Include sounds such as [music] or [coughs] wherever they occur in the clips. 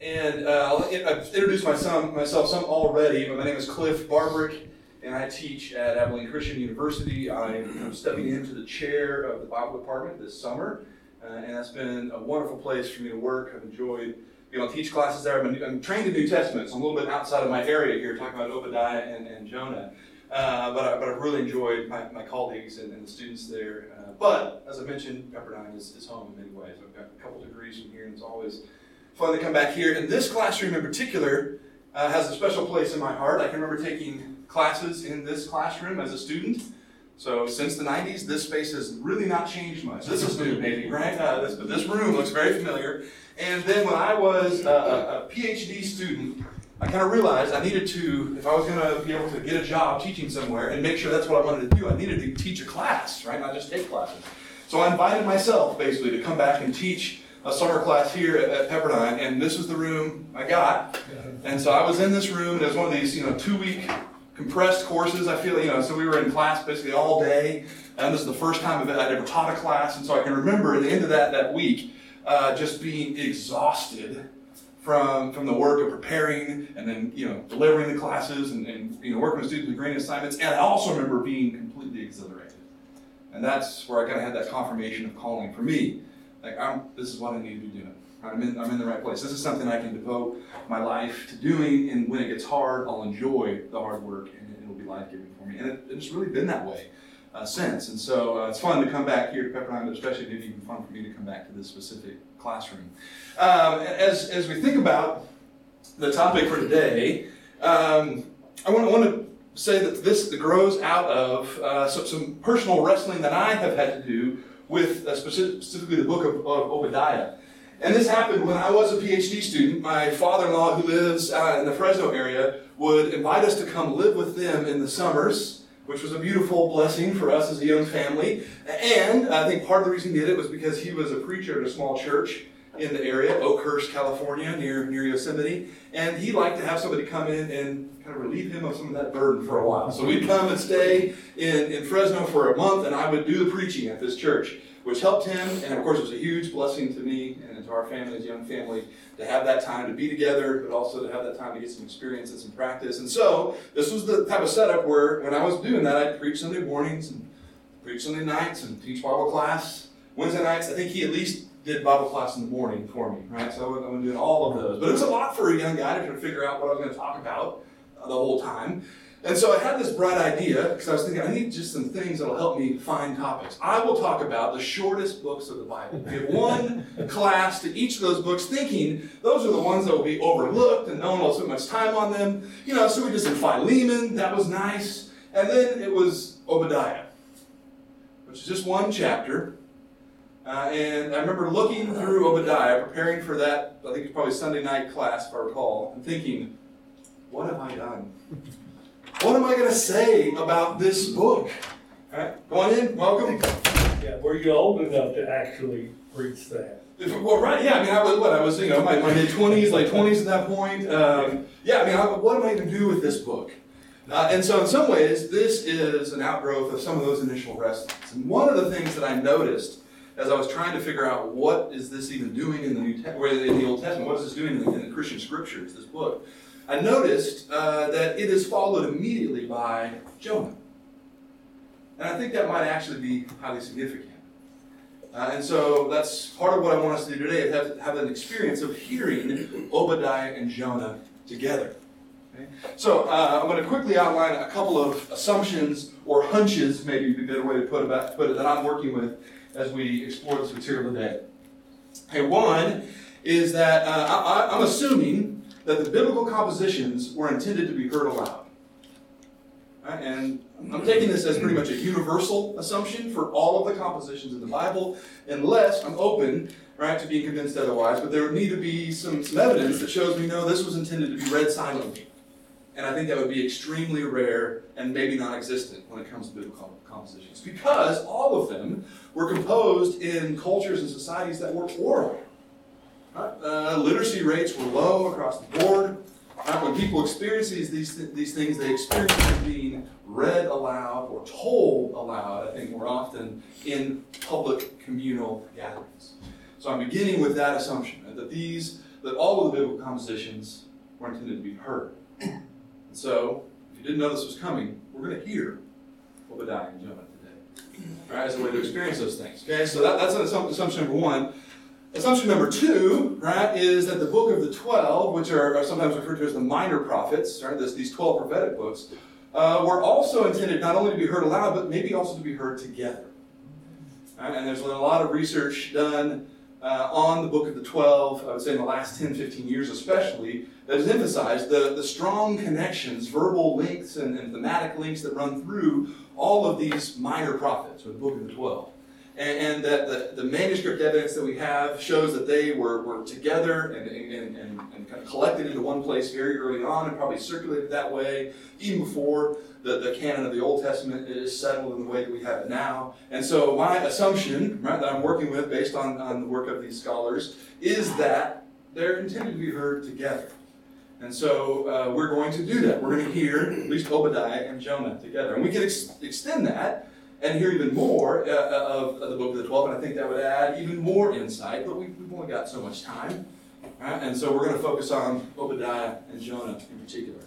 And uh, I've introduced myself, myself some already, but my name is Cliff Barbarick, and I teach at Abilene Christian University. I'm stepping into the chair of the Bible department this summer, uh, and that's been a wonderful place for me to work. I've enjoyed being able to teach classes there. I'm, I'm trained in New Testament, so I'm a little bit outside of my area here, talking about Obadiah and, and Jonah. Uh, but, I, but I've really enjoyed my, my colleagues and, and the students there. Uh, but as I mentioned, Pepperdine is, is home in many ways. I've got a couple degrees from here, and it's always fun to come back here. And this classroom in particular uh, has a special place in my heart. I can remember taking classes in this classroom as a student. So since the 90s, this space has really not changed much. This is new, maybe, right? Uh, this, but this room looks very familiar. And then when I was a, a PhD student, I kind of realized I needed to, if I was going to be able to get a job teaching somewhere and make sure that's what I wanted to do, I needed to teach a class, right? Not just take classes. So I invited myself, basically, to come back and teach a summer class here at, at Pepperdine, and this was the room I got. And so I was in this room, and it was one of these, you know, two week compressed courses. I feel, you know, so we were in class basically all day, and this is the first time I'd ever taught a class, and so I can remember at the end of that, that week uh, just being exhausted from, from the work of preparing and then, you know, delivering the classes and, and you know, working with students with grading assignments, and I also remember being completely exhilarated. And that's where I kind of had that confirmation of calling for me like I'm, this is what I need to be doing. I'm in, I'm in the right place. This is something I can devote my life to doing, and when it gets hard, I'll enjoy the hard work, and it'll be life giving for me. And it, it's really been that way uh, since. And so uh, it's fun to come back here to Pepperdine, but especially it's even fun for me to come back to this specific classroom. Um, as, as we think about the topic for today, um, I want, want to say that this grows out of uh, some, some personal wrestling that I have had to do with uh, specifically the book of, of, Obadiah. And this happened when I was a PhD student. My father in law, who lives uh, in the Fresno area, would invite us to come live with them in the summers, which was a beautiful blessing for us as a young family. And I think part of the reason he did it was because he was a preacher at a small church in the area, Oakhurst, California, near, near Yosemite. And he liked to have somebody come in and kind of relieve him of some of that burden for a while. So we'd come and stay in, in Fresno for a month, and I would do the preaching at this church, which helped him. And of course, it was a huge blessing to me and to our family as young family to have that time to be together, but also to have that time to get some experience and some practice. And so this was the type of setup where when I was doing that, I'd preach Sunday mornings and preach Sunday nights and teach Bible class. Wednesday nights, I think he at least did Bible class in the morning for me, right? So I was doing all of those. But it was a lot for a young guy to try to figure out what I was going to talk about uh, the whole time. And so I had this bright idea because I was thinking I need just some things that'll help me find topics. I will talk about the shortest books of the Bible. Give one [laughs] class to each of those books, thinking those are the ones that will be overlooked and no one will spend much time on them. You know, so we just did Philemon, that was nice. And then it was Obadiah, which is just one chapter. Uh, and I remember looking through Obadiah, preparing for that, I think it's probably Sunday night class, if I recall, and thinking, what have I done? What am I going to say about this book? All right, go on in, welcome. Yeah, were you old enough to actually preach that? Well, right, yeah. I mean, I was what I was, you know, my, my mid twenties, late twenties at that point. Um, yeah, I mean, I, what am I going to do with this book? Uh, and so, in some ways, this is an outgrowth of some of those initial wrestlings. And one of the things that I noticed as I was trying to figure out what is this even doing in the New Te- in the Old Testament, what is this doing in the, in the Christian Scriptures, this book, I noticed uh, that it is followed immediately by Jonah. And I think that might actually be highly significant. Uh, and so that's part of what I want us to do today, is have, have an experience of hearing Obadiah and Jonah together. Okay? So uh, I'm going to quickly outline a couple of assumptions or hunches, maybe be a better way to put, about, put it, that I'm working with as we explore this material today. Okay, one is that uh, I, I'm assuming that the biblical compositions were intended to be heard aloud. And I'm taking this as pretty much a universal assumption for all of the compositions in the Bible, unless I'm open right, to being convinced otherwise. But there would need to be some, some evidence that shows me no, this was intended to be read silently. And I think that would be extremely rare and maybe non existent when it comes to biblical compositions. Because all of them were composed in cultures and societies that were oral. Uh, literacy rates were low across the board. Uh, when people experience these, these, these things, they experience them being read aloud or told aloud, I think, more often in public communal gatherings. So I'm beginning with that assumption that these that all of the biblical compositions were intended to be heard. And so, if you didn't know this was coming, we're going to hear Obadiah and Jonah today. Right, as a way to experience those things. Okay, so that, that's assumption number one. Assumption number two, right, is that the book of the 12, which are, are sometimes referred to as the minor prophets, right, this, these 12 prophetic books, uh, were also intended not only to be heard aloud, but maybe also to be heard together. Right, and there's been a lot of research done uh, on the book of the 12, I would say in the last 10, 15 years especially, that has emphasized the, the strong connections, verbal links, and, and thematic links that run through all of these minor prophets, or the book of the 12 and, and that the, the, manuscript evidence that we have shows that they were, were together and, and, and, and kind of collected into one place very early on and probably circulated that way even before the, the canon of the Old Testament is settled in the way that we have it now. And so my assumption, right, that I'm working with based on, on the work of these scholars, is that they're intended to be heard together. And so uh, we're going to do that. We're going to hear at least Obadiah and Jonah together. And we can ex- extend that and hear even more uh, uh, of, of, the book of the 12, and I think that would add even more insight, but we, have only got so much time. Right? And so we're going to focus on Obadiah and Jonah in particular.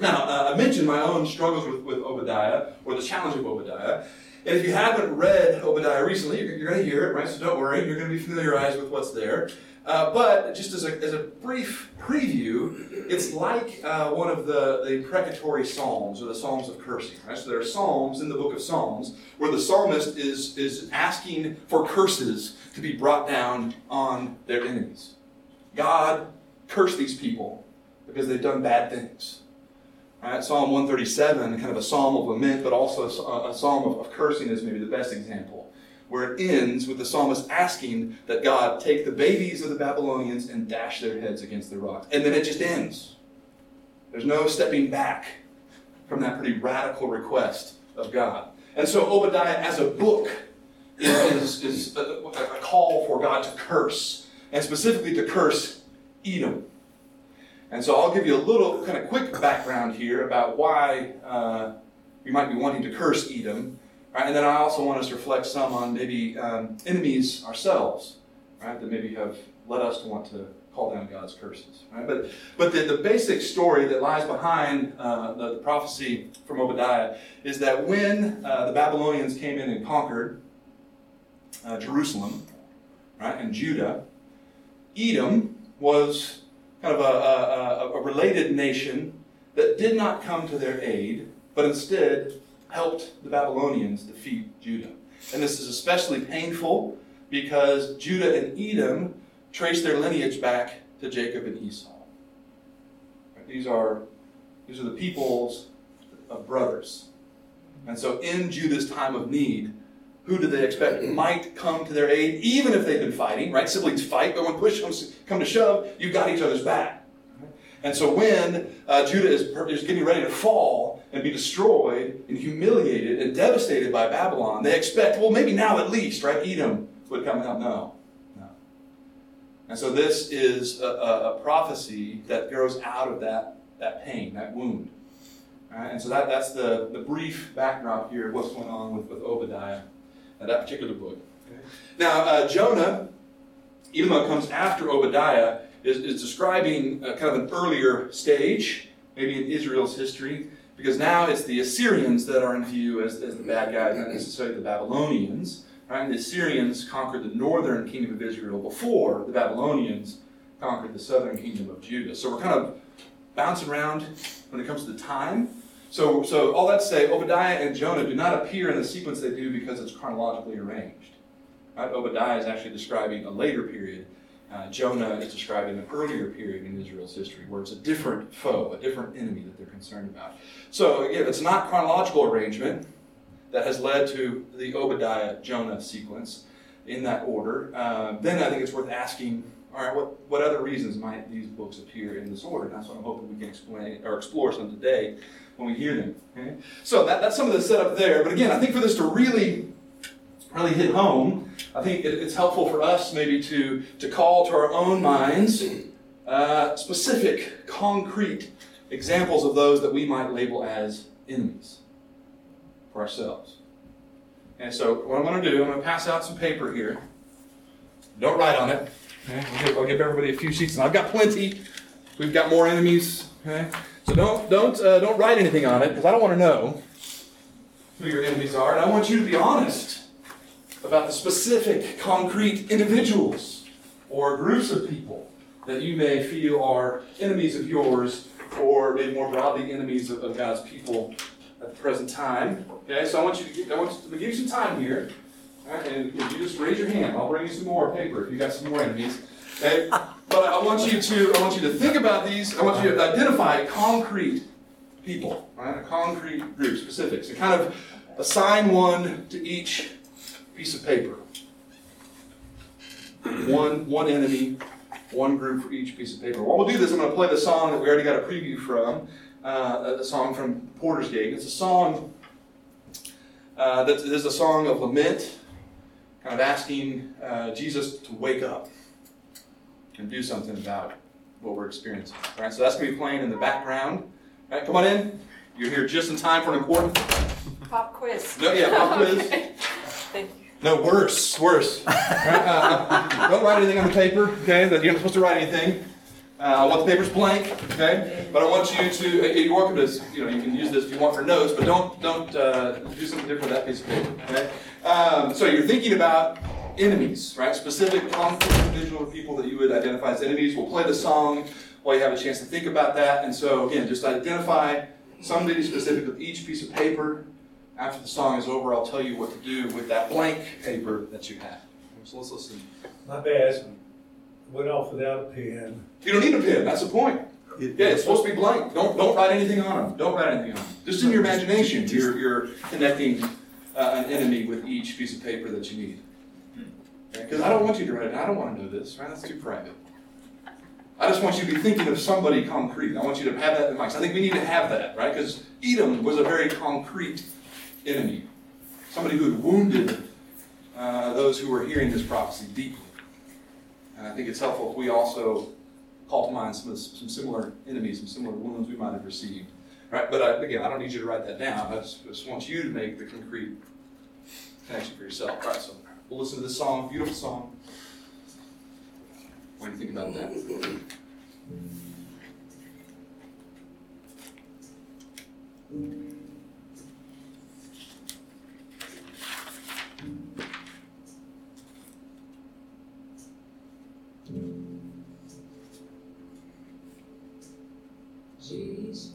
Now, uh, I mentioned my own struggles with, with Obadiah, or the challenge of Obadiah. And if you haven't read Obadiah recently, you're, you're going to hear it, right? So don't worry, you're going to be familiarized with what's there. Uh, but just as a, as a brief preview, it's like uh, one of the, the imprecatory psalms or the psalms of cursing. Right? So there are psalms in the book of Psalms where the psalmist is, is asking for curses to be brought down on their enemies. God, curse these people because they've done bad things. Right? Psalm 137, kind of a psalm of lament, but also a, a psalm of, of cursing is maybe the best example where it ends with the psalmist asking that God take the babies of the Babylonians and dash their heads against the rocks. And then it just ends. There's no stepping back from that pretty radical request of God. And so Obadiah, as a book, is, is a, a call for God to curse, and specifically to curse Edom. And so I'll give you a little kind of quick background here about why uh, we might be wanting to curse Edom Right? And then I also want us to reflect some on maybe um, enemies ourselves, right? That maybe have led us to want to call down God's curses. Right? But, but the, the basic story that lies behind uh, the, the, prophecy from Obadiah is that when uh, the Babylonians came in and conquered uh, Jerusalem, right, and Judah, Edom was kind of a, a, a related nation that did not come to their aid, but instead helped the Babylonians defeat Judah. And this is especially painful because Judah and Edom trace their lineage back to Jacob and Esau. These are, these are the peoples of brothers. And so in Judah's time of need, who do they expect might come to their aid, even if they've been fighting, right? Siblings fight, but when push comes come to shove, you've got each other's back. And so when uh, Judah is, is getting ready to fall and be destroyed and humiliated and devastated by Babylon, they expect, well, maybe now at least, right? Edom would come out. No. No. And so this is a, a, a prophecy that grows out of that, that pain, that wound. Right? And so that, that's the, the brief backdrop here of what's going on with, with Obadiah, and that particular book. Okay. Now, uh, Jonah, even though it comes after Obadiah, is, is describing uh, kind of an earlier stage, maybe in Israel's history, because now it's the Assyrians that are in view as, as the bad guys, not necessarily the Babylonians. Right? And the Assyrians conquered the northern kingdom of Israel before the Babylonians conquered the southern kingdom of Judah. So we're kind of bouncing around when it comes to the time. So, so all that to say, Obadiah and Jonah do not appear in the sequence they do because it's chronologically arranged. Right? Obadiah is actually describing a later period uh, Jonah is described in an earlier period in Israel's history where it's a different foe, a different enemy that they're concerned about. So, again, it's not chronological arrangement that has led to the Obadiah Jonah sequence in that order. Uh, then I think it's worth asking all right, what, what other reasons might these books appear in this order? And that's what I'm hoping we can explain or explore some today when we hear them. Okay? So that, that's some of the setup there. But again, I think for this to really really hit home, I think it, it's helpful for us maybe to, to call to our own minds uh, specific, concrete examples of those that we might label as enemies for ourselves. And so, what I'm going to do, I'm going to pass out some paper here. Don't write on it. Okay? I'll, give, I'll give everybody a few sheets, and I've got plenty. We've got more enemies. Okay? So don't don't uh, don't write anything on it because I don't want to know who your enemies are, and I want you to be honest about the specific, concrete individuals or groups of people that you may feel are enemies of yours, or maybe more broadly enemies of, of God's people at the present time. Okay, so I want you to give, I want to give you some time here. And if you just raise your hand, I'll bring you some more paper if you got some more enemies. Okay, but I want you to I want you to think about these. I want you to identify concrete people, right? A concrete group, specifics, and kind of assign one to each piece of paper. One one enemy, one group for each piece of paper. While we'll do this, I'm going to play the song that we already got a preview from, uh, a song from Porter's Gate. It's a song uh, that is a song of lament, kind of asking uh, Jesus to wake up and do something about what we're experiencing. All right, so that's going to be playing in the background. All right, come on in. You're here just in time for an important. Pop quiz. No, yeah, pop quiz. [laughs] Okay. No, worse, worse. Right, [laughs] uh, don't write anything on the paper, okay? That you're not supposed to write anything. Uh, I want the papers blank, okay? But I want you to. uh, You're welcome to. You know, you can use this if you want for notes, but don't don't uh, do something different with that piece of paper, okay? Um, so you're thinking about enemies, right? Specific concrete individual people that you would identify as enemies. We'll play the song while you have a chance to think about that. And so again, just identify somebody specific with each piece of paper. After the song is over, I'll tell you what to do with that blank paper that you have. So let's listen. My bad, went off without a pen. You don't need a pen. That's the point. Yeah, it's supposed to be blank. Don't don't write anything on them. Don't write anything on them. Just in your imagination, you're you're connecting uh, an enemy with each piece of paper that you need. Because I don't want you to write it. I don't want to know this. Right? That's too private. I just want you to be thinking of somebody concrete. I want you to have that in mind. I think we need to have that, right? Because Edom was a very concrete enemy, somebody who had wounded uh, those who were hearing this prophecy deeply. And I think it's helpful if we also call to mind some, some similar enemies, some similar wounds we might have received. Right? But I, again, I don't need you to write that down. I just, just want you to make the concrete connection for yourself. All right, so we'll listen to this song, beautiful song. What do you think about that? [laughs] Jesus,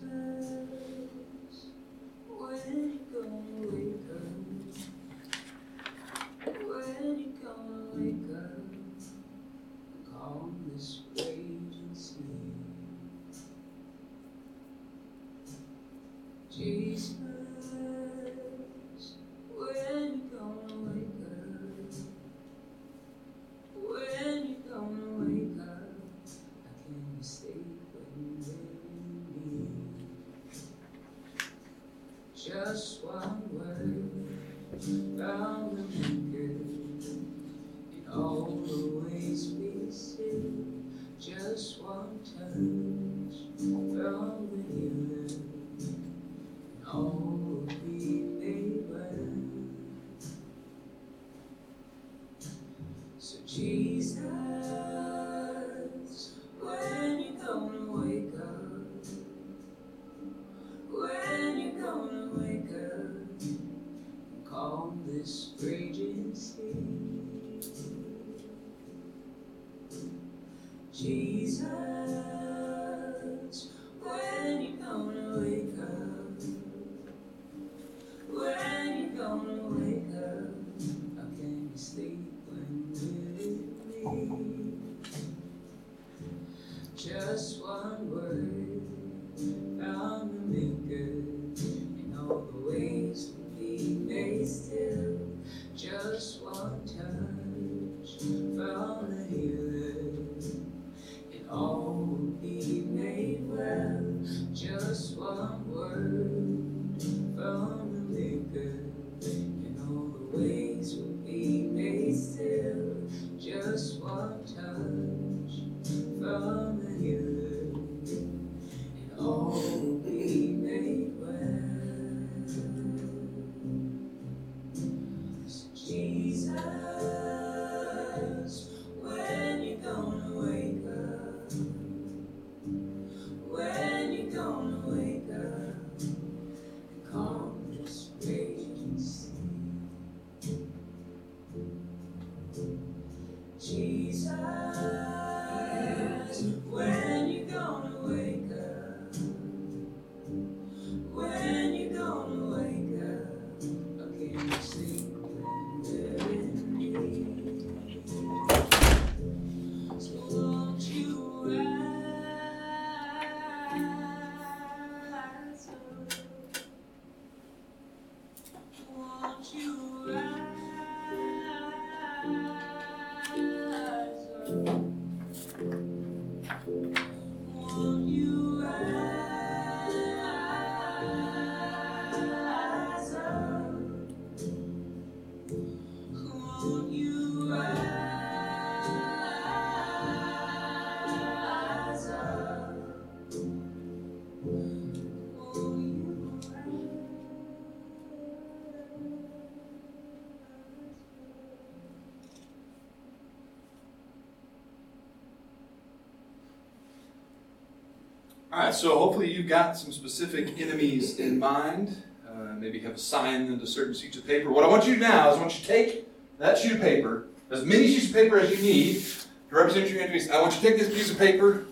so hopefully you've got some specific enemies in mind. Uh, maybe have assigned them to certain sheets of paper. What I want you to do now is I want you to take that sheet of paper, as many sheets of paper as you need to represent your enemies. I want you to take this piece of paper,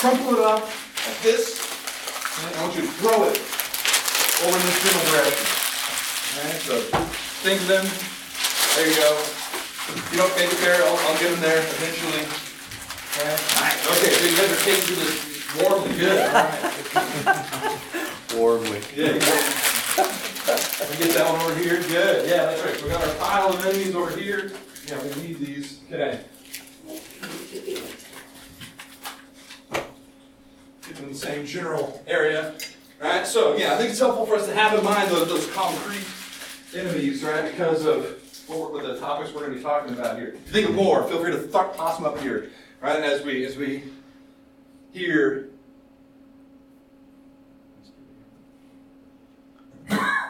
crumple it up like this, and I want you to throw it over in this general direction. All right, so think of them. There you go. If you don't make it there, I'll, I'll get them there eventually. Okay, nice. Okay, you are taking to this warmly good. All right. [laughs] Warmly. Yeah, we get that one over here. Good. Yeah, that's right. We got our pile of enemies over here. Yeah, we need these. Okay. Get them in the same general area. All right. So yeah, I think it's helpful for us to have in mind those, those concrete enemies, right? Because of what, we're- the topics we're going to be talking about here. If you think of more, feel free to th- toss them up here, right? And as we as we hear [coughs] uh,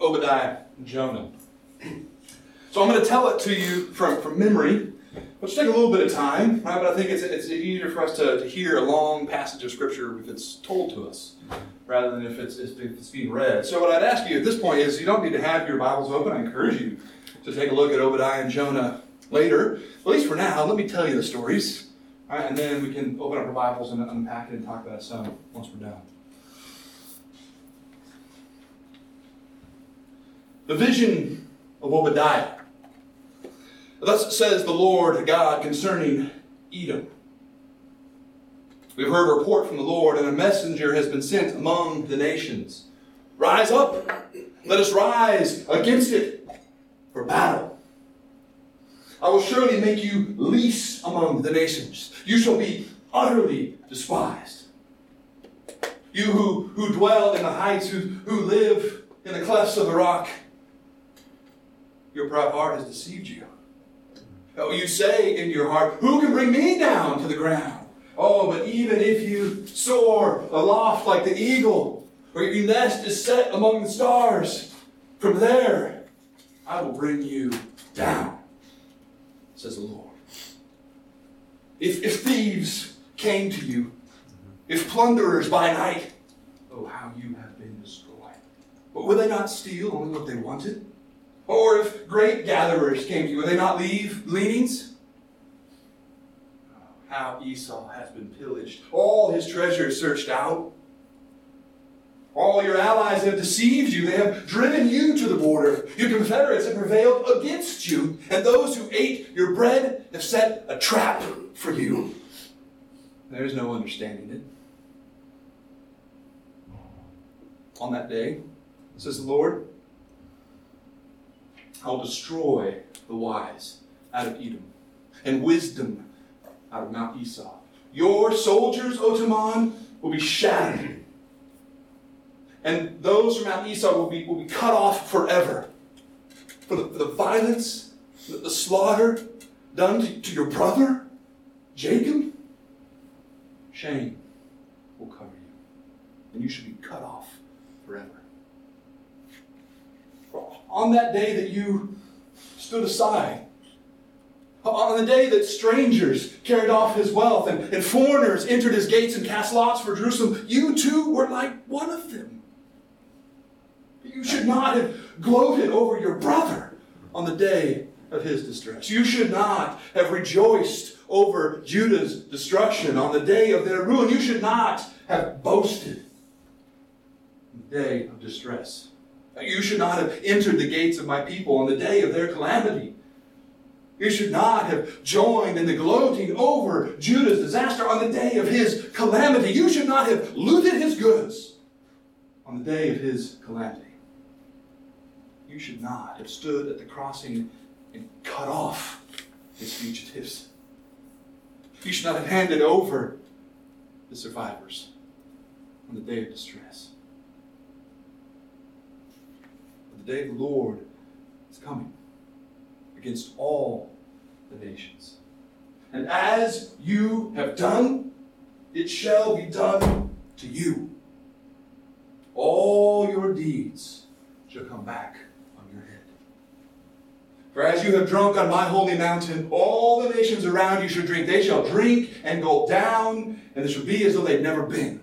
Obadiah and Jonah. So I'm going to tell it to you from, from memory, which take a little bit of time, right? But I think it's, it's easier for us to, to hear a long passage of Scripture if it's told to us, rather than if it's, if it's being read. So what I'd ask you at this point is you don't need to have your Bibles open. I encourage you to take a look at Obadiah and Jonah later. At least for now, let me tell you the stories, all right? And then we can open up our Bibles and unpack it and talk about some once we're done. The vision of Obadiah. Thus says the Lord God concerning Edom. We've heard a report from the Lord, and a messenger has been sent among the nations. Rise up, let us rise against it for battle. I will surely make you least among the nations. You shall be utterly despised. You who, who dwell in the heights, who, who live in the clefts of the rock, your proud heart has deceived you. Oh, you say in your heart, Who can bring me down to the ground? Oh, but even if you soar aloft like the eagle, or your nest is set among the stars, from there I will bring you down, says the Lord. If, if thieves came to you, mm-hmm. if plunderers by night, oh, how you have been destroyed. But would they not steal only what they wanted? Or if great gatherers came to you, would they not leave leanings? Oh, How Esau has been pillaged, all his treasures searched out. All your allies have deceived you. They have driven you to the border. Your confederates have prevailed against you. And those who ate your bread have set a trap for you. There's no understanding it. On that day, says the Lord, I'll destroy the wise out of Edom, and wisdom out of Mount Esau. Your soldiers, O Teman, will be shattered, and those from Mount Esau will be, will be cut off forever. For the, for the violence, the, the slaughter done to, to your brother, Jacob, shame will cover you, and you should be cut off forever on that day that you stood aside, on the day that strangers carried off his wealth and, and foreigners entered his gates and cast lots for Jerusalem, you too were like one of them. You should not have gloated over your brother on the day of his distress. You should not have rejoiced over Judah's destruction on the day of their ruin. You should not have boasted on the day of distress. You should not have entered the gates of my people on the day of their calamity. You should not have joined in the gloating over Judah's disaster on the day of his calamity. You should not have looted his goods on the day of his calamity. You should not have stood at the crossing and cut off his fugitives You should not have handed over the survivors on the day of distress. But the day of the Lord is coming against all the nations. And as you have done, it shall be done to you. All your deeds shall come back. For as you have drunk on my holy mountain, all the nations around you shall drink. They shall drink and go down, and it shall be as though they'd never been.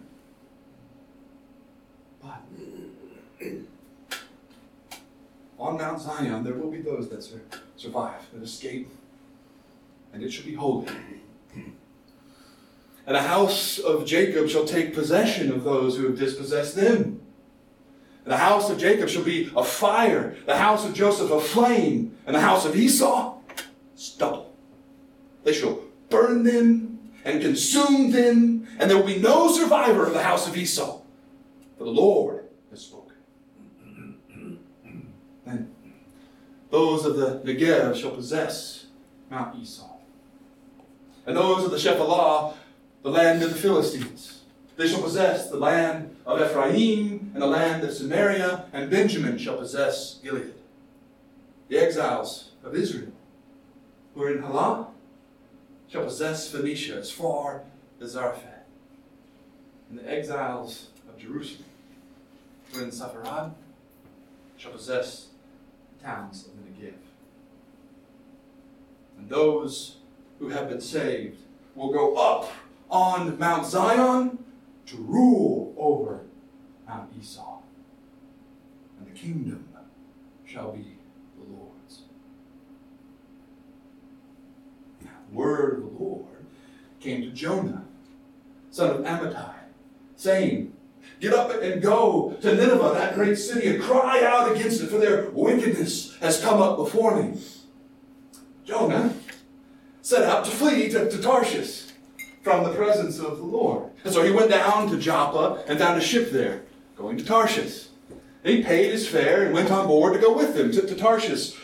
But on Mount Zion there will be those that survive, that escape, and it shall be holy. And the house of Jacob shall take possession of those who have dispossessed them. The house of Jacob shall be a fire, the house of Joseph a flame, and the house of Esau stubble. They shall burn them and consume them, and there will be no survivor of the house of Esau. For the Lord has spoken. Then those of the Negev shall possess Mount Esau, and those of the Shephelah the land of the Philistines. They shall possess the land of Ephraim and the land of Samaria, and Benjamin shall possess Gilead. The exiles of Israel who are in Halah shall possess Phoenicia as far as Zarephath. And the exiles of Jerusalem who are in Sepharad shall possess the towns of the Negev. And those who have been saved will go up on Mount Zion to rule over Mount Esau. And the kingdom shall be the Lord's. Now, the word of the Lord came to Jonah, son of Amittai, saying, Get up and go to Nineveh, that great city, and cry out against it, for their wickedness has come up before me. Jonah set out to flee to, to Tarshish from the presence of the Lord. And so he went down to Joppa and found a ship there, going to Tarshish. He paid his fare and went on board to go with them to, to Tarshish,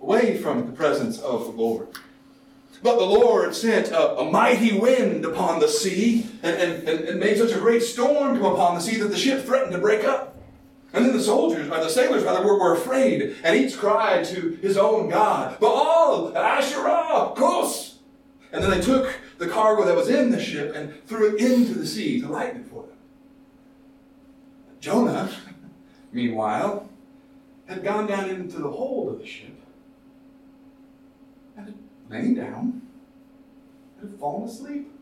away from the presence of the Lord. But the Lord sent a, a mighty wind upon the sea and, and, and, made such a great storm come upon the sea that the ship threatened to break up. And then the soldiers, by the sailors rather, were, were afraid, and each cried to his own God, Baal, Asherah, Kos. And then they took the cargo that was in the ship and threw it into the sea to lighten it. Jonah, meanwhile, had gone down into the hold of the ship and had lain down and had fallen asleep.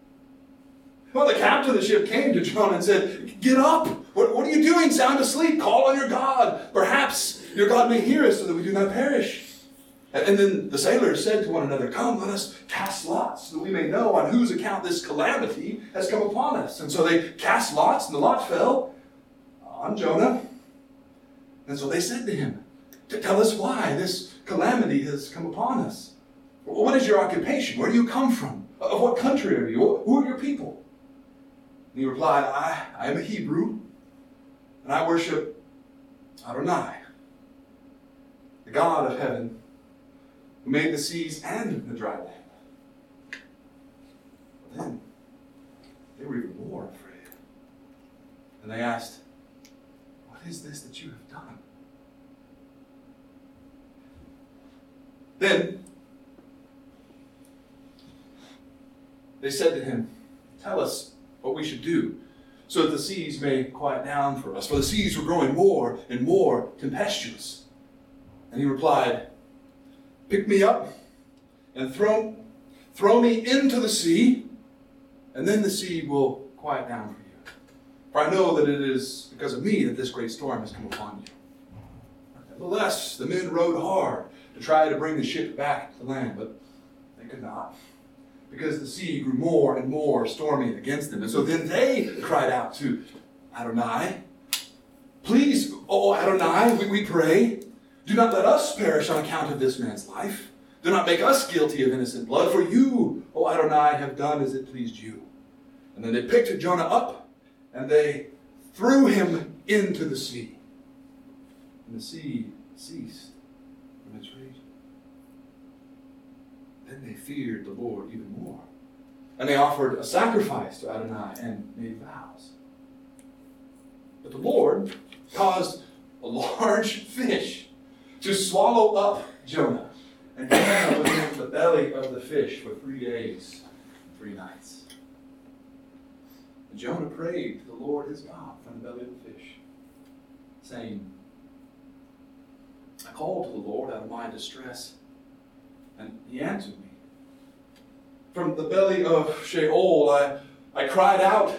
Well, the captain of the ship came to Jonah and said, Get up! What, what are you doing? Sound asleep? Call on your God. Perhaps your God may hear us so that we do not perish. And, then the sailors said to one another, Come, let us cast lots so that we may know on whose account this calamity has come upon us. And so they cast lots, and the lot fell on Jonah. And so they said to him, To Tell us why this calamity has come upon us. What is your occupation? Where do you come from? Of what country are you? Who are your people? And he replied, I, I am a Hebrew, and I worship Adonai, the God of heaven, who made the seas and the dry land. But then they were even more afraid. And they asked, is this that you have done? Then they said to him, Tell us what we should do so that the seas may quiet down for us. For the seas were growing more and more tempestuous. And he replied, Pick me up and throw, throw me into the sea, and then the sea will quiet down for I know that it is because of me that this great storm has come upon you. Nevertheless, the men rowed hard to try to bring the ship back to land, but they could not because the sea grew more and more stormy against them. And so then they cried out to Adonai, Please, oh Adonai, we, we pray, do not let us perish on account of this man's life. Do not make us guilty of innocent blood, for you, O Adonai, have done as it pleased you. And then they picked Jonah up and they threw him into the sea. And the sea ceased from its raging. Then they feared the Lord even more And they offered a sacrifice to Adonai and made vows. But the Lord caused a large [laughs] fish to swallow up Jonah. And Jonah was in the belly of the fish for three days and three nights. And Jonah prayed to the Lord his God from the belly of the fish, saying, I called to the Lord out of my distress, and he answered me. From the belly of Sheol I, I cried out,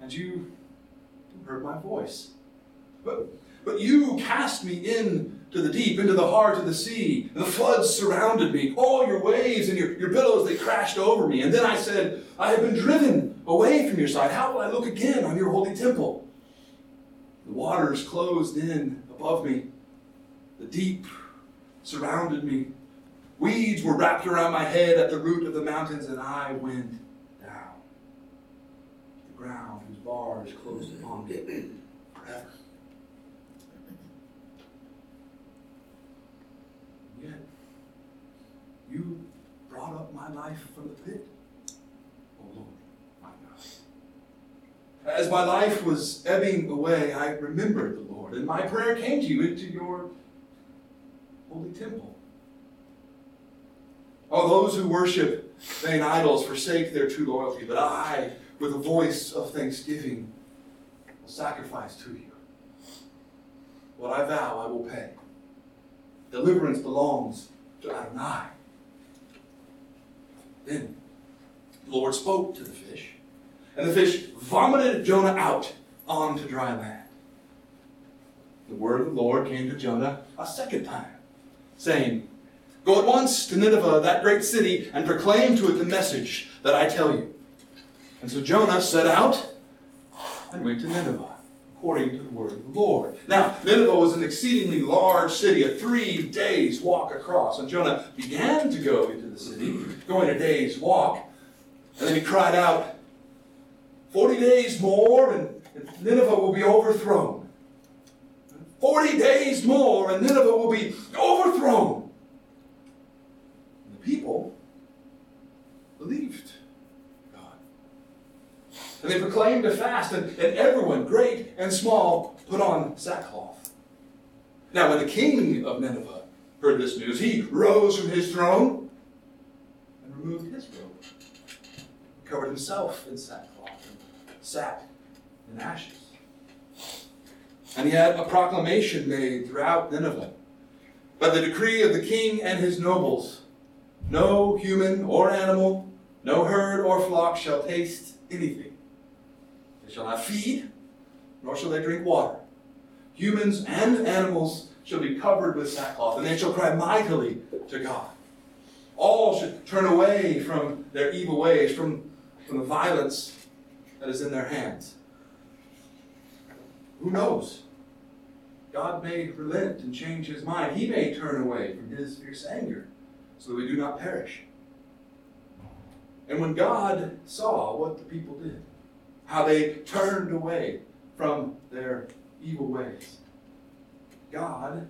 and you heard my voice. But, but you cast me into the deep, into the heart of the sea. The floods surrounded me. All your waves and your, your billows, they crashed over me. And then I said, I have been driven away from your side. How will I look again on your holy temple? The waters closed in above me. The deep surrounded me. Weeds were wrapped around my head at the root of the mountains, and I went down. The ground whose bars closed upon me forever. Yet, you brought up my life from the pit, O Lord, my God. As my life was ebbing away, I remembered the Lord, and my prayer came to you into your holy temple. All those who worship vain idols forsake their true loyalty, but I, with a voice of thanksgiving, will sacrifice to you. What I vow, I will pay. Deliverance belongs to Adonai. Then the Lord spoke to the fish, and the fish vomited Jonah out onto dry land. The word of the Lord came to Jonah a second time, saying, Go at once to Nineveh, that great city, and proclaim to it the message that I tell you. And so Jonah set out and went to Nineveh, according to the word of the Lord. Now, Nineveh was an exceedingly large city, a three days walk across. And Jonah began to go into the city, going a day's walk. And then he cried out, Forty days more, and Nineveh will be overthrown. Forty days more, and Nineveh will be overthrown The people believed God. And they proclaimed a fast, and, and everyone, great and small, put on sackcloth. Now, when the king of Nineveh heard this news, he rose from his throne and removed his robe, covered himself in sackcloth, sat in ashes. And he had a proclamation made throughout Nineveh by the decree of the king and his nobles no human or animal, no herd or flock shall taste anything. They shall not feed, nor shall they drink water. Humans and animals shall be covered with sackcloth, and they shall cry mightily to God. All should turn away from their evil ways, from, from the violence that is in their hands. Who knows? God may relent and change his mind. He may turn away from his fierce anger so that we do not perish. And when God saw what the people did, how they turned away from their evil ways, God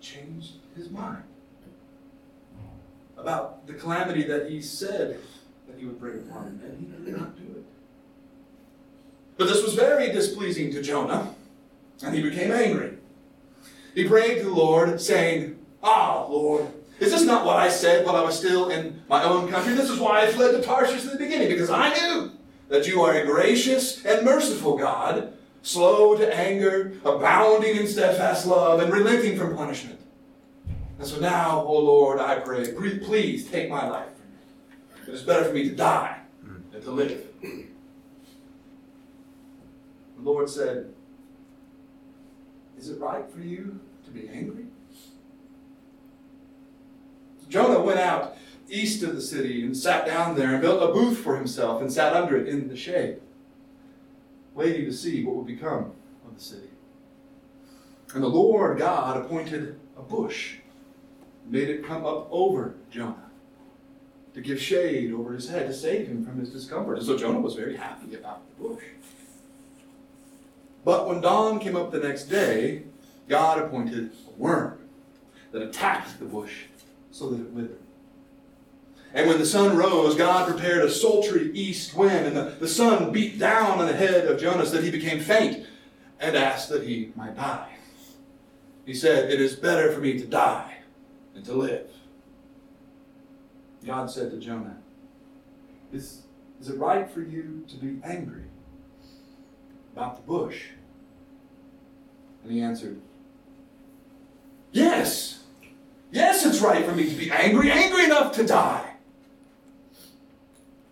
changed his mind about the calamity that he said he would bring upon him, and he did not do it. But this was very displeasing to Jonah, and he became angry. He prayed to the Lord, saying, Ah, Lord, is this not what I said while I was still in my own country? This is why I fled to Tarshish in the beginning, because I knew that you are a gracious and merciful God, slow to anger, abounding in steadfast love, and relenting from punishment. And so now, O oh Lord, I pray, please take my life from. It is better for me to die than to live. The Lord said, Is it right for you to be angry? Jonah went out east of the city and sat down there and built a booth for himself and sat under it in the shade, waiting to see what would become of the city. And the Lord God appointed a bush, made it come up over Jonah to give shade over his head to save him from his discomfort. And so Jonah was very happy about the bush. But when dawn came up the next day, God appointed a worm that attacked the bush so that it withered. And when the sun rose, God prepared a sultry east wind, and the, the sun beat down on the head of Jonah so that he became faint and asked that he might die. He said, It is better for me to die than to live. God said to Jonah, Is, is it right for you to be angry about the bush? And he answered, Yes! Yes, it's right for me to be angry, angry enough to die.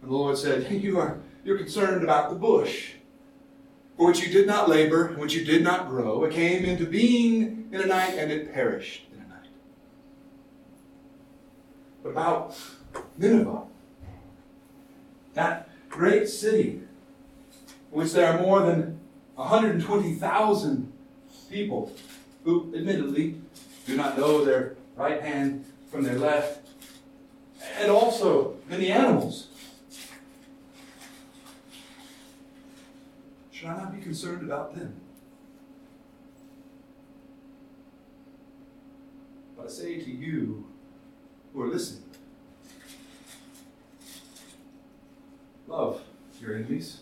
And the Lord said, You are you're concerned about the bush, for which you did not labor, which you did not grow. It came into being in a night, and it perished in a night. But about Nineveh, that great city, in which there are more than 120,000 people who, admittedly, do not know their right hand from their left, and also many animals. Should I not be concerned about them? But I say to you who are listening, love your enemies.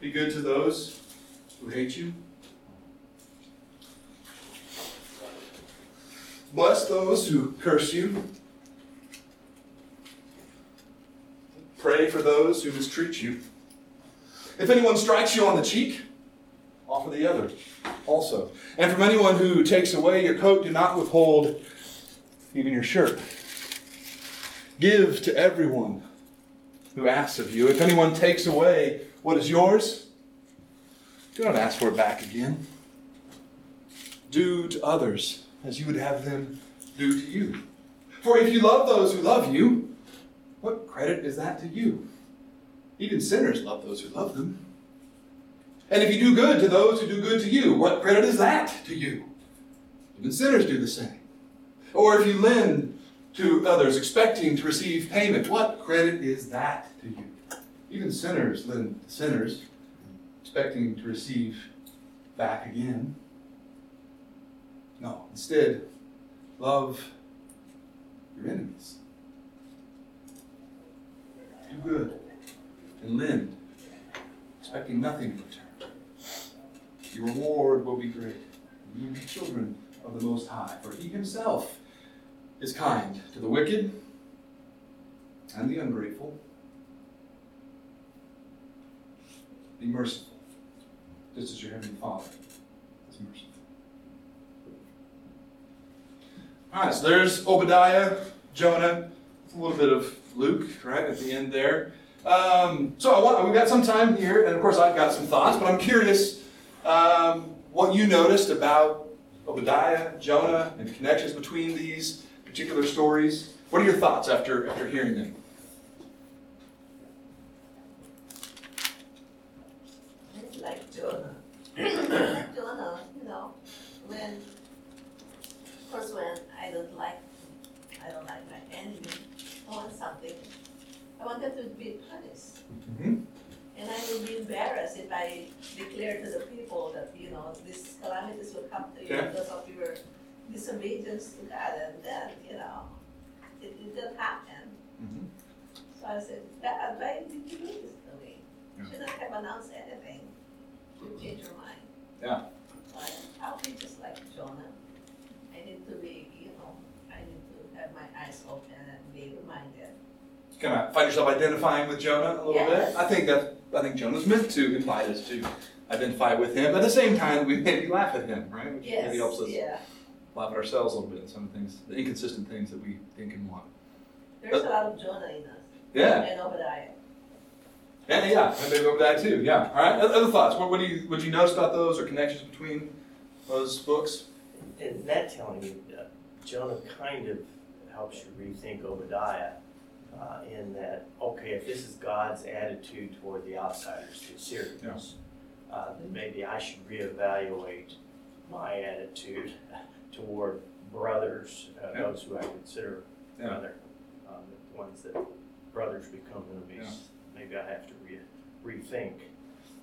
Be good to those who hate you. Bless those who curse you. Pray for those who mistreat you. If anyone strikes you on the cheek, offer the other also. And from anyone who takes away your coat, do not withhold even your shirt. Give to everyone who asks of you. If anyone takes away what is yours, do not ask for it back again. Do to others as you would have them do to you. For if you love those who love you, what credit is that to you? Even sinners love those who love them. And if you do good to those who do good to you, what credit is that to you? Even sinners do the same. Or if you lend to others expecting to receive payment, what credit is that to you? Even sinners lend sinners expecting to receive back again. No, instead, love your enemies. Do good and lend, expecting nothing in return. Your reward will be great. You will be children of the Most High, for He Himself is kind to the wicked and the ungrateful. Be merciful, just as your Heavenly Father is merciful. All right, so there's Obadiah, Jonah, a little bit of Luke, right, at the end there. Um, so want, we've got some time here, and of course I've got some thoughts, but I'm curious um, what you noticed about Obadiah, Jonah, and the connections between these particular stories. What are your thoughts after, after hearing them? It's like Jonah. like [clears throat] Jonah, you know, when, of course, when I don't like, I don't like my enemy, I want something, I want them to be punished. Mhm. And I will be embarrassed if I declare to the people that, you know, these calamities will come to you Okay. because of your disobedience to God, and then, you know, it, it didn't happen. Mhm. So I said, God, why did you do this to me? Yeah. Shouldn't have announced anything to change your mind. Yeah. But I'll be just like Jonah. I need to be, you know, I need to have my eyes open and be reminded. Kind of find yourself identifying with Jonah a little Yes. bit. I think that I think Jonah's meant to invite us to identify with him. At the same time, we maybe laugh at him, right? Which Yes, maybe helps us yeah. Laugh at ourselves a little bit. Some of the things, the inconsistent things that we think and want. There's a lot of Jonah in us. Yeah. And Obadiah. Yeah, yeah, and maybe over that too. Yeah. All right. Other thoughts? What, what do you what you notice about those or connections between those books? And that telling you, uh, Jonah kind of helps you rethink Obadiah uh, in that, okay, if this is God's attitude toward the outsiders, the Assyrians, uh, then maybe I should reevaluate my attitude [laughs] toward brothers, uh, Yeah. those who I consider Yeah. brother, uh, the ones that brothers become enemies. Maybe I have to re- rethink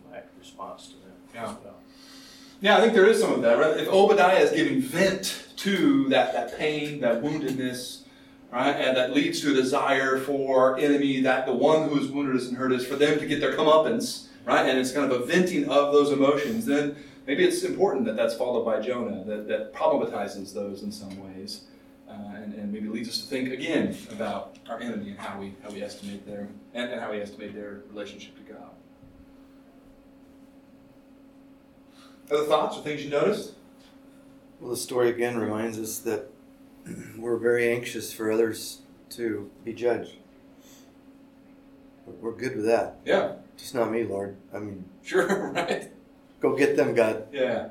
my response to them Yeah. as well. Yeah, I think there is some of that. Right? If Obadiah is giving vent to that, that pain, that woundedness, right, and that leads to a desire for enemy, that the one who is wounded and hurt is for them to get their comeuppance, right, and it's kind of a venting of those emotions, then maybe it's important that that's followed by Jonah, that, that problematizes those in some ways, uh, and, and maybe leads us to think again about our enemy and how we, how we estimate their, and, and how we estimate their relationship to God. Other thoughts or things you noticed? Well, the story again reminds us that [clears throat] we're very anxious for others to be judged. We're good with that. Yeah, Just not me, Lord. I mean, sure, [laughs] right? Go get them, God. Yeah.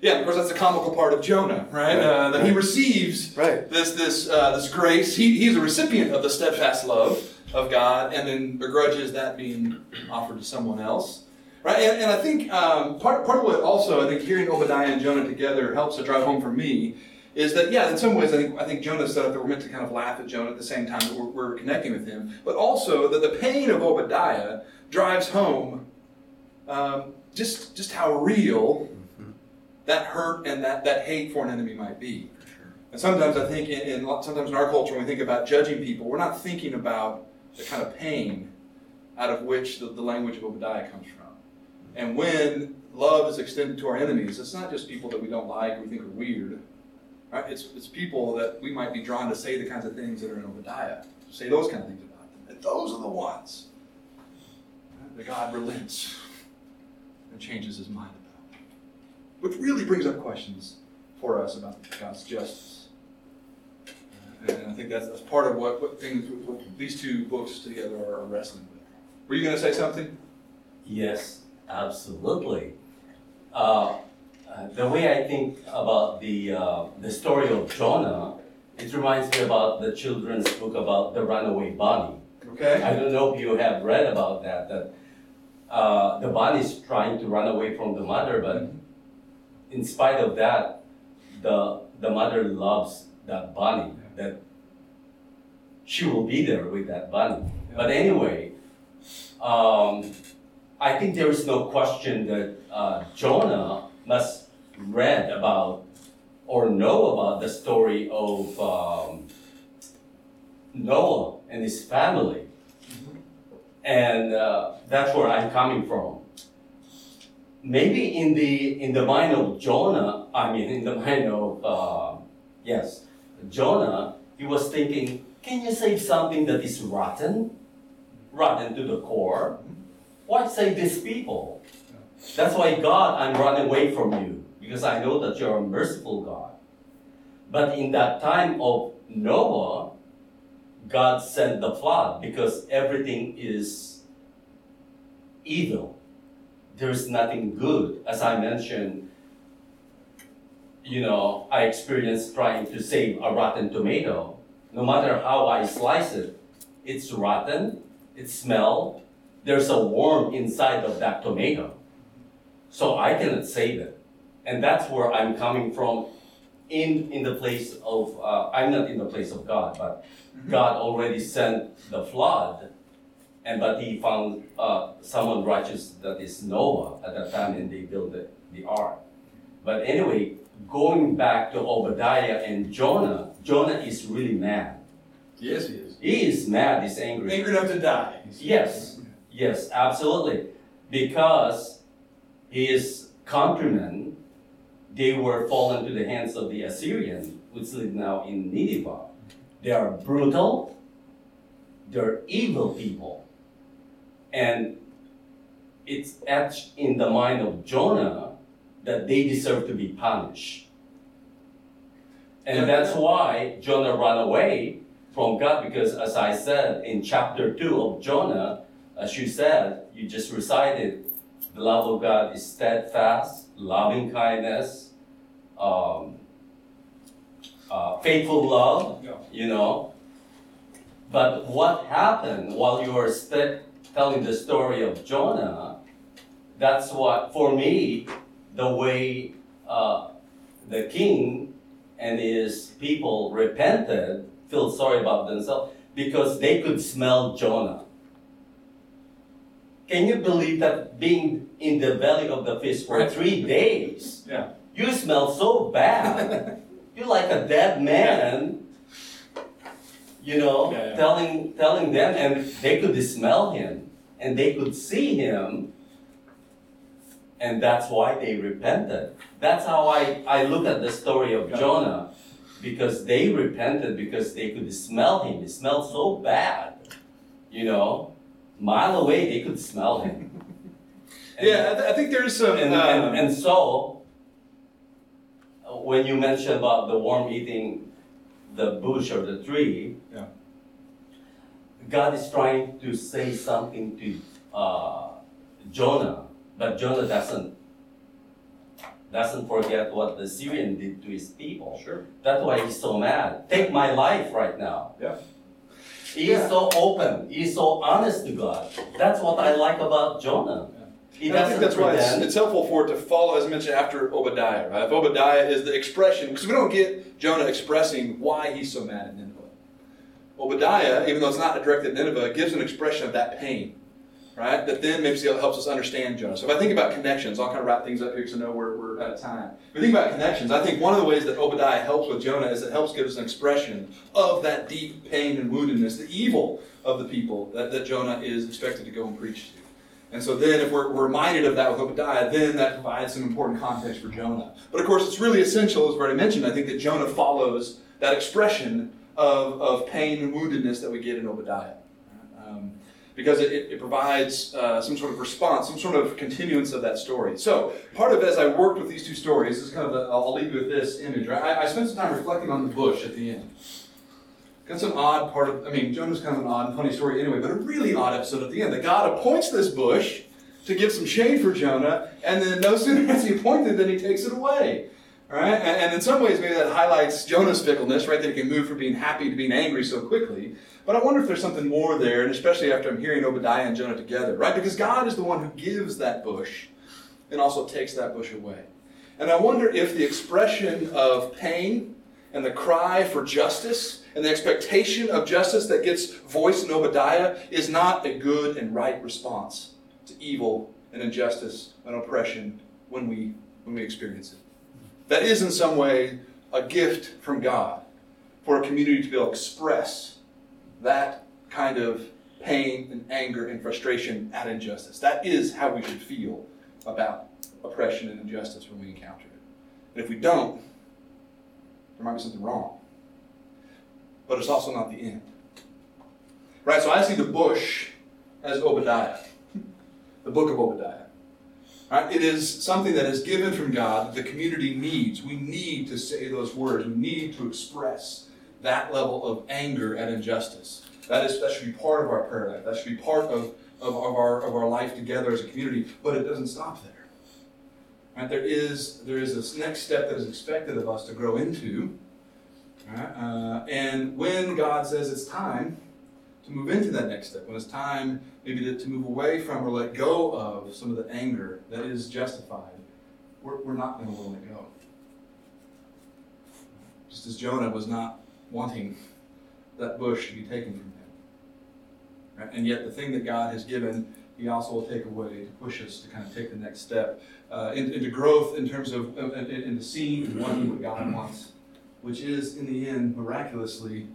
Yeah, of course, that's the comical part of Jonah, right? Uh, that he receives Right. this this uh, this grace. He, he's a recipient of the steadfast love of God, and then begrudges that being offered to someone else, right? And, and I think um, part part of what also I think hearing Obadiah and Jonah together helps to drive home for me is that yeah, in some ways I think I think Jonah set up that we're meant to kind of laugh at Jonah at the same time that we're, we're connecting with him, but also that the pain of Obadiah drives home um, just just how real mm-hmm. that hurt and that, that hate for an enemy might be. And sometimes I think in, in sometimes in our culture when we think about judging people, we're not thinking about the kind of pain out of which the, the language of Obadiah comes from. And when love is extended to our enemies, it's not just people that we don't like or we think are weird. Right? It's, it's people that we might be drawn to say the kinds of things that are in Obadiah, say those kind of things about them. And those are the ones that God relents and changes his mind about. Which really brings up questions for us about God's justice. Uh, And I think that's, that's part of what, what things what these two books together are wrestling with. Were you going to say something? Yes, absolutely. Uh, uh, the way I think about the uh, the story of Jonah, it reminds me about the children's book about the runaway bunny. Okay. I don't know if you have read about that. That uh, the bunny is trying to run away from the mother, but in spite of that, the the mother loves that bunny. That she will be there with that bunny. But anyway, um, I think there is no question that uh, Jonah must read about or know about the story of um, Noah and his family, and uh, that's where I'm coming from. Maybe in the in the mind of Jonah, I mean in the [laughs] mind of uh, yes, Jonah, he was thinking, can you save something that is rotten, rotten to the core? Why save these people? That's why, God, I'm running away from you because I know that you're a merciful God. But in that time of Noah, God sent the flood because everything is evil. There's nothing good. As I mentioned, you know, I experienced trying to save a rotten tomato. No matter how I slice it, it's rotten, it smells, there's a worm inside of that tomato. So I cannot save it. And that's where I'm coming from in, in the place of, uh, I'm not in the place of God, but God already sent the flood. And but he found uh, someone righteous that is Noah at that time, and they built the, the ark. But anyway, going back to Obadiah and Jonah, Jonah is really mad. Yes, he is. He is mad, he's angry. Angry enough to die. Yes, yes, absolutely. Because his countrymen, they were fallen to the hands of the Assyrians, which live now in Nineveh. They are brutal, they're evil people. And it's etched in the mind of Jonah that they deserve to be punished. And that's why Jonah ran away from God because, as I said in chapter 2 of Jonah, as you said, you just recited, the love of God is steadfast, loving kindness, um, uh, faithful love, Yeah. you know. But what happened while you were st- telling the story of Jonah? That's what, for me, the way uh, the king and his people repented, feel sorry about themselves, because they could smell Jonah. Can you believe that being in the belly of the fish for three days? Yeah. You smell so bad. [laughs] You're like a dead man. You know, Yeah, yeah. telling telling them, and they could smell him, and they could see him, and that's why they repented. That's how I, I look at the story of Jonah, because they repented because they could smell him. He smelled so bad, you know, mile away they could smell him. And- [laughs] Yeah, I, th- I think there's some. and, and, um, and so, when you mentioned about the worm eating the bush or the tree, Yeah. God is trying to say something to uh, Jonah, but Jonah doesn't doesn't forget what the Syrian did to his people. Sure. That's why he's so mad. Take my life right now. Yeah. He's Yeah. so open. He's so honest to God. That's what I like about Jonah. He And I think that's why it's, it's helpful for it to follow, as I mentioned, after Obadiah, right? If Obadiah is the expression, because we don't get Jonah expressing why he's so mad at Nineveh. Obadiah, even though it's not directed at Nineveh, gives an expression of that pain, right? That then maybe helps us understand Jonah. So if I think about connections, I'll kind of wrap things up here because I know we're, we're out of time. If we think about connections, I think one of the ways that Obadiah helps with Jonah is it helps give us an expression of that deep pain and woundedness, the evil of the people that, that Jonah is expected to go and preach to. And so then, if we're, reminded of that with Obadiah, then that provides some important context for Jonah. But of course, it's really essential, as I've already mentioned, I think that Jonah follows that expression of, of pain and woundedness that we get in Obadiah. Um, because it, it, provides uh, some sort of response, some sort of continuance of that story. So, part of as I worked with these two stories, is kind of I'll leave you with this image. Right? I, I spent some time reflecting on the bush at the end. That's an odd part of, I mean, Jonah's kind of an odd and funny story anyway, but a really odd episode at the end. That God appoints this bush to give some shade for Jonah, and then no sooner has he appointed than he takes it away. All right? And, and in some ways, maybe that highlights Jonah's fickleness, right? That he can move from being happy to being angry so quickly. But I wonder if there's something more there, and especially after I'm hearing Obadiah and Jonah together, right? Because God is the one who gives that bush and also takes that bush away. And I wonder if the expression of pain and the cry for justice and the expectation of justice that gets voiced in Obadiah is not a good and right response to evil and injustice and oppression when we when we experience it. That is in some way a gift from God for a community to be able to express that kind of pain and anger and frustration at injustice. That is how we should feel about oppression and injustice when we encounter it. And if we don't, there might be something wrong. But it's also not the end. Right? So I see the bush as Obadiah, the book of Obadiah. Right? It is something that is given from God that the community needs. We need to say those words. We need to express that level of anger at injustice. That is that should be part of our prayer life. That should be part of, of, of our of our life together as a community. But it doesn't stop there. Right? There is there is this next step that is expected of us to grow into. Right? Uh, and when God says it's time to move into that next step, when it's time maybe to, to move away from or let go of some of the anger that is justified, we're, we're not going to let it go. Just as Jonah was not wanting that bush to be taken from him. Right? And yet, the thing that God has given, He also will take away to push us to kind of take the next step uh, in- into growth in terms of uh, in, in the seeing what God wants, which is, in the end, miraculously,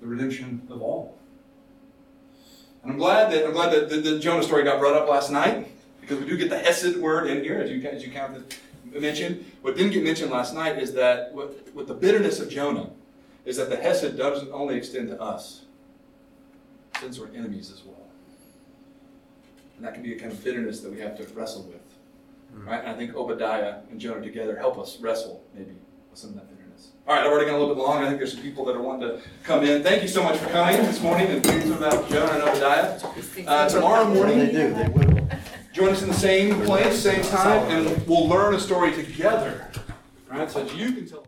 the redemption of all. And I'm glad that I'm glad that the, the Jonah story got brought up last night because we do get the Hesed word in here, as you as you counted mentioned. What didn't get mentioned last night is that what, what the bitterness of Jonah is that the Hesed doesn't only extend to us; to our enemies as well. And that can be a kind of bitterness that we have to wrestle with, hmm. right? And I think Obadiah and Jonah together help us wrestle maybe with some of that bitterness. All right, I've already gone a little bit long. I think there's some people that are wanting to come in. Thank you so much for coming this morning and some about Jonah and Obadiah. Uh, tomorrow morning, they do, they will. Join us in the same place, same time, and we'll learn a story together. Right? So you can tell.